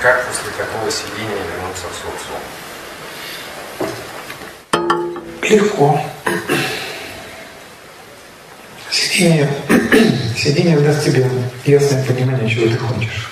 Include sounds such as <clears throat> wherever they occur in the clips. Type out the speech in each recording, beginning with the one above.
как после такого сидения вернуться в социум? Легко. Сидение, <clears throat> сидение даст тебе ясное понимание, чего ты хочешь.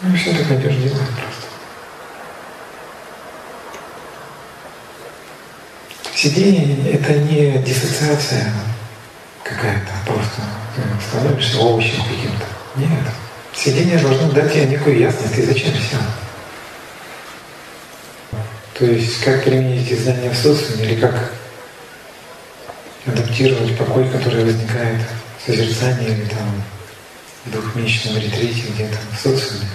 Ну, все ты пойдешь делать просто. Сидение – это не диссоциация какая-то, просто становишься овощем каким-то. Нет. Сидение должно дать тебе некую ясность. Ты зачем сел? То есть, как применить эти знания в социуме, или как адаптировать покой, который возникает в созерцании или там в двухмесячном ретрите где-то в социуме.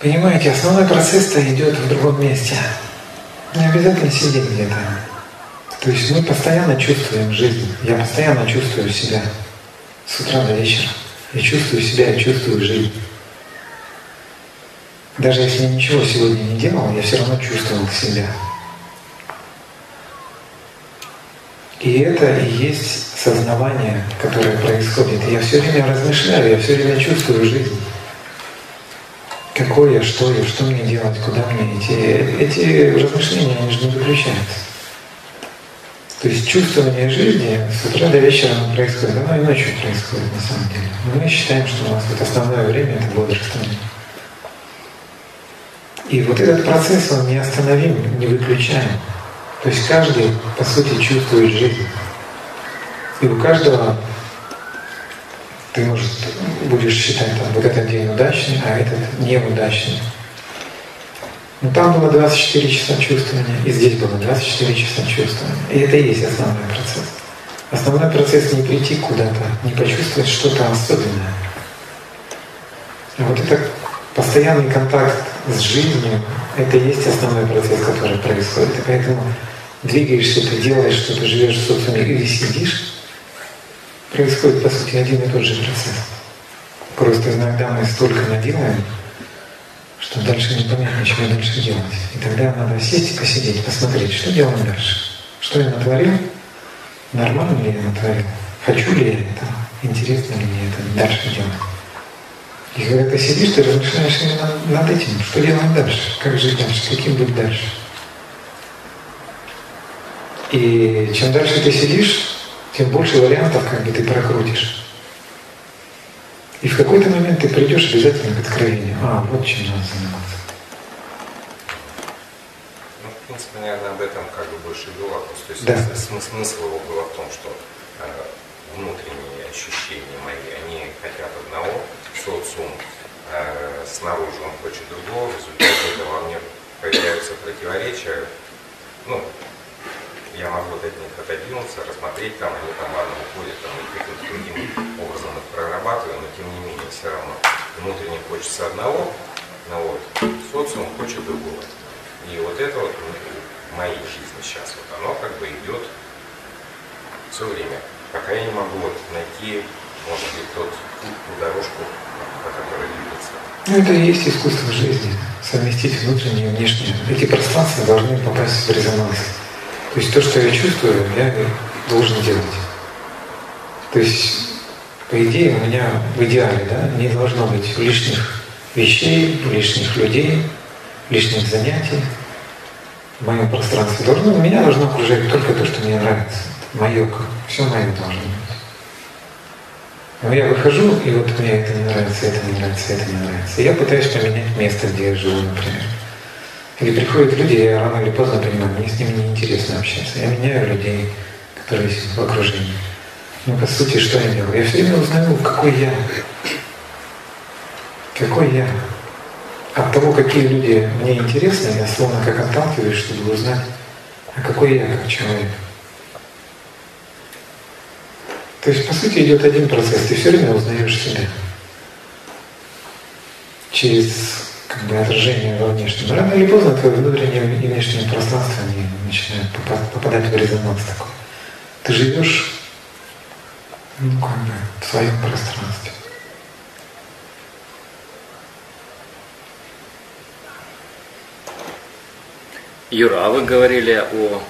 Понимаете, основной процесс-то идет в другом месте. Не обязательно сидеть где-то. То есть мы постоянно чувствуем жизнь. Я постоянно чувствую себя с утра до вечера. Я чувствую себя, я чувствую жизнь. Даже если я ничего сегодня не делал, я все равно чувствовал себя. И это и есть сознавание, которое происходит. Я все время размышляю, я все время чувствую жизнь. Какой я, что я, что мне делать, куда мне идти. Эти размышления, они же не выключаются. То есть чувствование жизни с утра до вечера происходит, оно и ночью происходит на самом деле. Но мы считаем, что у нас вот основное время это бодрствование. И вот этот процесс, он неостановим, не выключаем. То есть каждый, по сути, чувствует жизнь. И у каждого ты, может, будешь считать, там, вот этот день удачный, а этот неудачный. Но там было 24 часа чувствования, и здесь было 24 часа чувствования. И это и есть основной процесс. Основной процесс не прийти куда-то, не почувствовать что-то особенное. А вот это постоянный контакт с жизнью, это и есть основной процесс, который происходит. И поэтому двигаешься, ты делаешь что-то, живешь в социуме или сидишь, происходит, по сути, один и тот же процесс. Просто иногда мы столько наделаем, что дальше непонятно, чего дальше делать. И тогда надо сесть и посидеть, посмотреть, что делаем дальше. Что я натворил? Нормально ли я натворил? Хочу ли я это? Интересно ли мне это дальше делать? И когда ты сидишь, ты размышляешь именно над этим, что делать дальше, как жить дальше, каким быть дальше. И чем дальше ты сидишь, тем больше вариантов как бы ты прокрутишь. И в какой-то момент ты придешь обязательно к откровению. А, вот чем надо заниматься. Ну, в принципе, наверное, об этом как бы больше было. То есть да. смысл, его было в том, что э, внутренние ощущения мои, они хотят одного, социум э, снаружи он хочет другого, в результате этого во мне появляются противоречия. Ну, я могу от них отодвинуться, рассмотреть там, они там ладно уходят, там, и каким-то другим образом их прорабатываю, но тем не менее все равно внутренне хочется одного, но вот социум хочет другого. И вот это вот в моей жизни сейчас, вот оно как бы идет все время, пока я не могу вот найти, может быть, тот путь, ту дорожку, по которой двигаться. Ну, это и есть искусство жизни, совместить внутреннее и внешнее. Эти пространства должны попасть в резонанс. То есть то, что я чувствую, я должен делать. То есть, по идее, у меня в идеале да, не должно быть лишних вещей, лишних людей, лишних занятий в моем пространстве. Должно, меня должно окружать только то, что мне нравится. Мое, все мое должно быть. Но я выхожу, и вот мне это не нравится, это не нравится, это не нравится. И я пытаюсь поменять место, где я живу, например. Или приходят люди, я рано или поздно понимаю, мне с ними неинтересно общаться. Я меняю людей, которые есть в окружении. Ну, по сути, что я делаю? Я все время узнаю, какой я. Какой я. От того, какие люди мне интересны, я словно как отталкиваюсь, чтобы узнать, а какой я как человек. То есть, по сути, идет один процесс. Ты все время узнаешь себя. Через как бы отражение во внешнем. Рано или поздно твое внутреннее и внешнее пространство они начинают попадать в резонанс такой. Ты живешь ну, как бы, в своем пространстве. Юра, а вы говорили о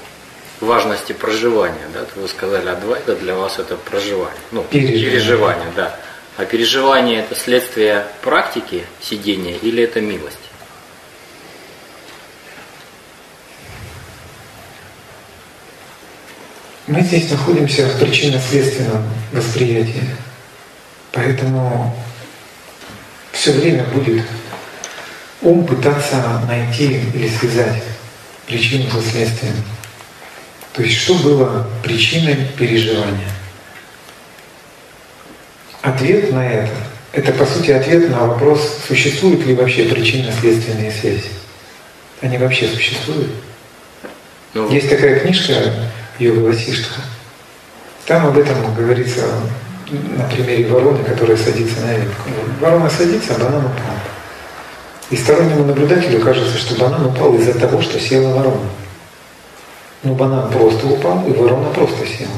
важности проживания, да? Вы сказали, а два это для вас это проживание, ну, переживание, переживание да. А переживание это следствие практики сидения или это милость? Мы здесь находимся в причинно-следственном восприятии. Поэтому все время будет ум пытаться найти или связать причину со следствием. То есть что было причиной переживания? Ответ на это – это по сути ответ на вопрос, существуют ли вообще причинно-следственные связи. Они вообще существуют? Ну, Есть такая книжка Йога Васиштха. Там об этом говорится на примере вороны, которая садится на ветку. Ворона садится, а банан упал. И стороннему наблюдателю кажется, что банан упал из-за того, что села ворона. Ну, банан просто упал, и ворона просто села.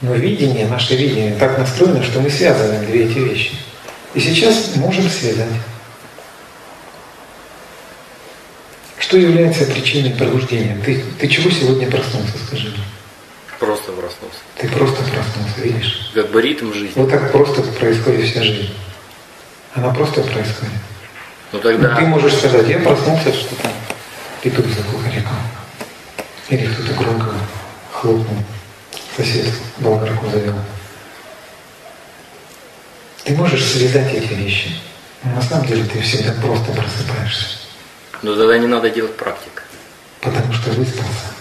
Но видение, наше видение так настроено, что мы связываем две эти вещи. И сейчас можем связать. Что является причиной пробуждения? Ты, ты чего сегодня проснулся, скажи мне? просто проснулся. Ты просто проснулся, видишь? Как бы ритм жизни. Вот так просто происходит вся жизнь. Она просто происходит. Ну тогда Ты можешь сказать, я проснулся, что там петух закухарекал. Или кто-то громко хлопнул. Сосед болгарку завел. Ты можешь связать эти вещи. Но на самом деле ты всегда просто просыпаешься. ну тогда не надо делать практик. Потому что выспался,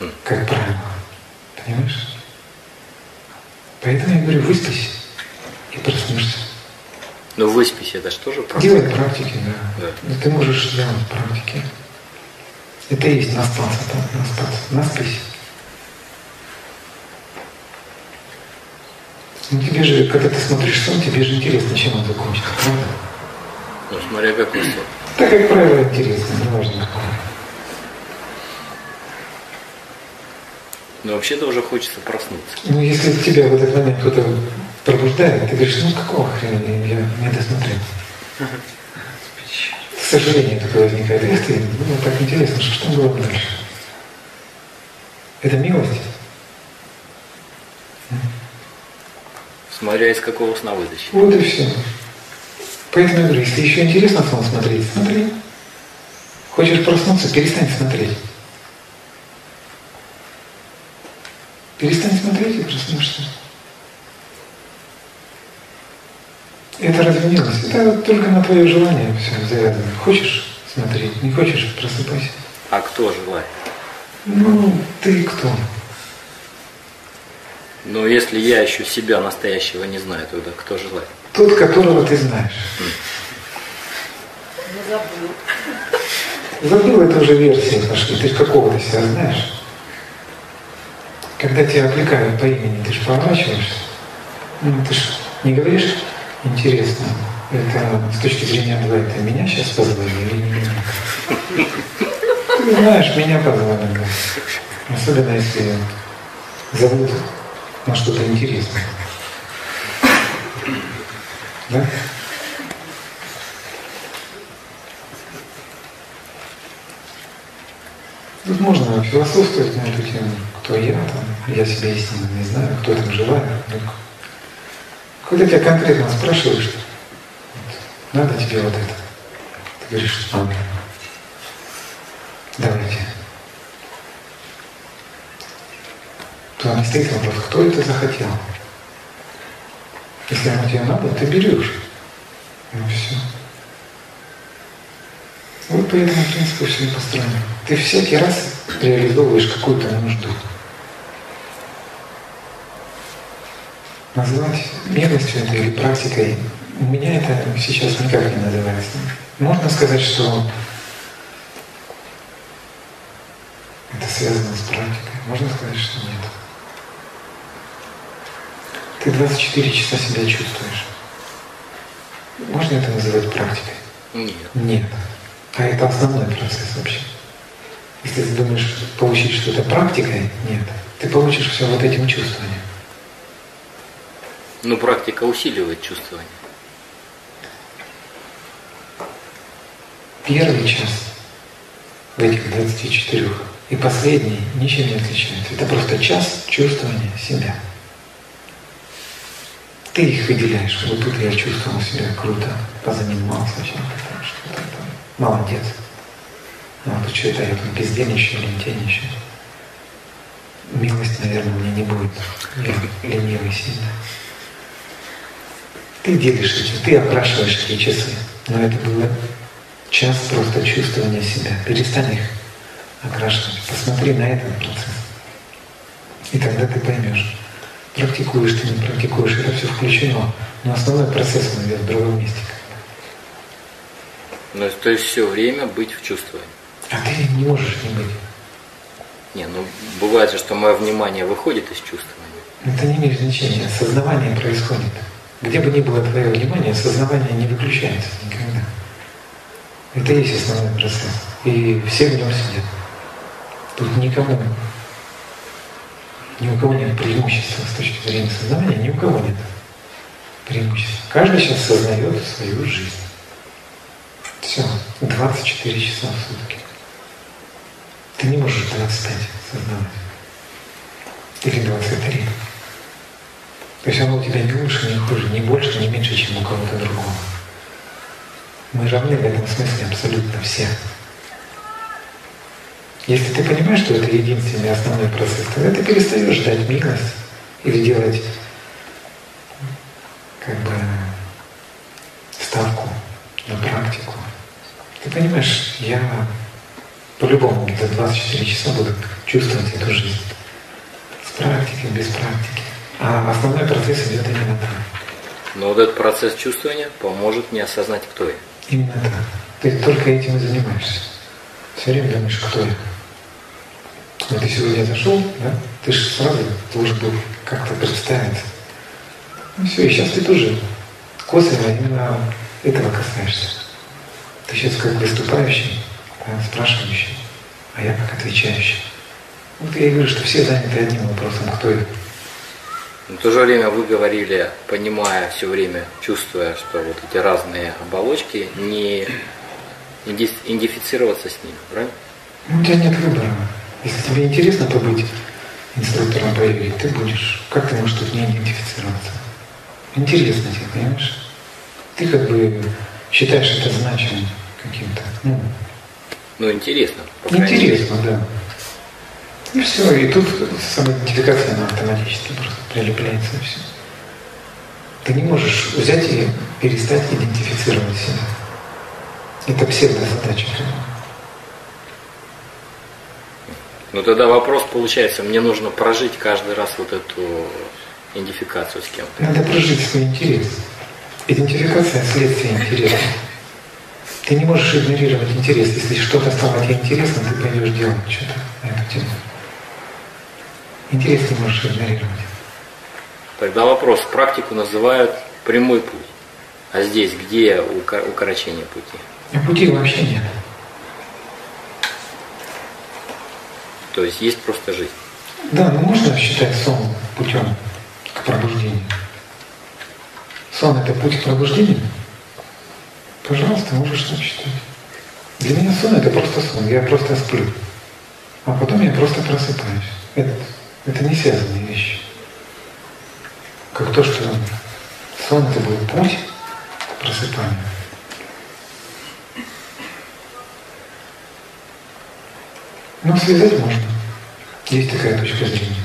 М. как правило. Понимаешь? Поэтому я говорю, выспись и проснешься. Но выспись это же тоже практика. Делай практики, да. Да. Но ты можешь делать практики. Это и есть наспаться, там, наспаться. Наспись. Ну тебе же, когда ты смотришь сон, тебе же интересно, чем он закончится, правда? Ну смотря какой сон. Так, как правило, интересно, не важно какое. Но вообще-то уже хочется проснуться. Ну, если тебя в этот момент кто-то пробуждает, ты говоришь, ну какого хрена я не досмотрел. К сожалению, такое возникает. Ты, ну так интересно, что, что было дальше? Это милость? Смотря из какого сна вытащить. Вот и все. Поэтому я говорю, если еще интересно сон смотреть, смотри. Хочешь проснуться, перестань смотреть. Перестань смотреть и проснешься. Это разве милость? Это только на твое желание все завязано. Хочешь смотреть, не хочешь, просыпайся. А кто желает? Ну, ты кто? Но если я еще себя настоящего не знаю, тогда кто желает? Тот, которого ты знаешь. Не забыл. Забыл, это уже версии пошли. Ты ж какого-то себя знаешь. Когда тебя отвлекают по имени, ты же поворачиваешься. Ну, ты ж не говоришь, интересно, это с точки зрения Абла, это меня сейчас позвали или не меня? Ты знаешь, меня позвали. Особенно если зовут на что-то интересное. Да? Тут можно философствовать на эту тему, кто я, там, я себя истинно не знаю, кто там желаю. Ну, Когда тебя конкретно спрашивают, что надо тебе вот это, ты говоришь, надо. Давайте. Не стоит вопрос, кто это захотел. Если оно тебе надо, ты берешь. Ну все. Вот по этому принципу все и построено. Ты всякий раз реализовываешь какую-то нужду. Назвать милостью это или практикой, у меня это сейчас никак не называется. Можно сказать, что это связано с практикой. Можно сказать, что нет. Ты 24 часа себя чувствуешь. Можно это называть практикой? Нет. Нет. А это основной процесс вообще. Если ты думаешь получить что-то практикой, нет. Ты получишь все вот этим чувствованием. Ну, практика усиливает чувствование. Первый час в этих 24 и последний ничем не отличается. Это просто час чувствования себя. Ты их выделяешь. Вот тут я чувствовал себя круто, позанимался чем-то там, что-то там. Молодец. Ну, а тут что-то я тут бездельничаю, лентяйничаю. Милость, наверное, мне не будет. Я ленивый сильно. Ты делишь эти, ты окрашиваешь эти часы. Но это было час просто чувствования себя. Перестань их окрашивать. Посмотри на этот процесс. И тогда ты поймешь. Практикуешь ты, не практикуешь, это все включено. Но основной процесс он идет в другом месте. Ну, то есть все время быть в чувствовании. А ты не можешь не быть. Не, ну бывает же, что мое внимание выходит из чувствования. Это не имеет значения. Сознавание происходит. Где бы ни было твое внимание, сознавание не выключается никогда. Это и есть основной процесс. И все в нем сидят. Тут никому, ни у кого нет преимущества с точки зрения сознания, ни у кого нет преимущества. Каждый сейчас сознает свою жизнь. Все, 24 часа в сутки. Ты не можешь 25 создавать. Или 23. То есть оно у тебя не лучше, не хуже, не больше, не меньше, чем у кого-то другого. Мы равны в этом смысле абсолютно все. Если ты понимаешь, что это единственный основной процесс, тогда ты перестаешь ждать милость или делать как бы ставку на практику. Ты понимаешь, я по-любому за 24 часа буду чувствовать эту жизнь. С практикой, без практики. А основной процесс идет именно так. Но вот этот процесс чувствования поможет мне осознать, кто я. Именно так. Ты только этим и занимаешься. Все время думаешь, кто я. Вот ты сегодня зашел, да? Ты же сразу должен был как-то представиться. Ну все, и сейчас ты тоже косвенно именно этого касаешься. Ты сейчас как выступающий, да, спрашивающий, а я как отвечающий. Вот я и говорю, что все заняты одним вопросом, кто я. Но в то же время вы говорили, понимая все время, чувствуя, что вот эти разные оболочки, не идентифицироваться с ними, правильно? Ну, у тебя нет выбора. Если тебе интересно побыть инструктором по йоге, ты будешь. Как ты можешь тут не идентифицироваться? Интересно тебе, понимаешь? Ты как бы считаешь это значимым каким-то. Ну, Ну, интересно. мере. интересно, да. И все, и тут самоидентификация, она автоматически просто прилепляется и все. Ты не можешь взять и перестать идентифицировать себя. Это псевдозадача. Ну тогда вопрос получается, мне нужно прожить каждый раз вот эту идентификацию с кем-то. Надо прожить свой интерес. Идентификация – следствие интереса. Ты не можешь игнорировать интерес. Если что-то стало тебе интересно, ты пойдешь делать что-то на эту тему. Интерес не можешь игнорировать. Тогда вопрос, практику называют прямой путь. А здесь где укорочение пути? А пути вообще нет. То есть есть просто жизнь. Да, но можно считать сон путем к пробуждению. Сон – это путь к пробуждению? Пожалуйста, можешь так считать. Для меня сон – это просто сон, я просто сплю. А потом я просто просыпаюсь. Это, это не связанные вещи. Как то, что сон – это был путь к просыпанию. Но связать можно. Есть такая точка зрения.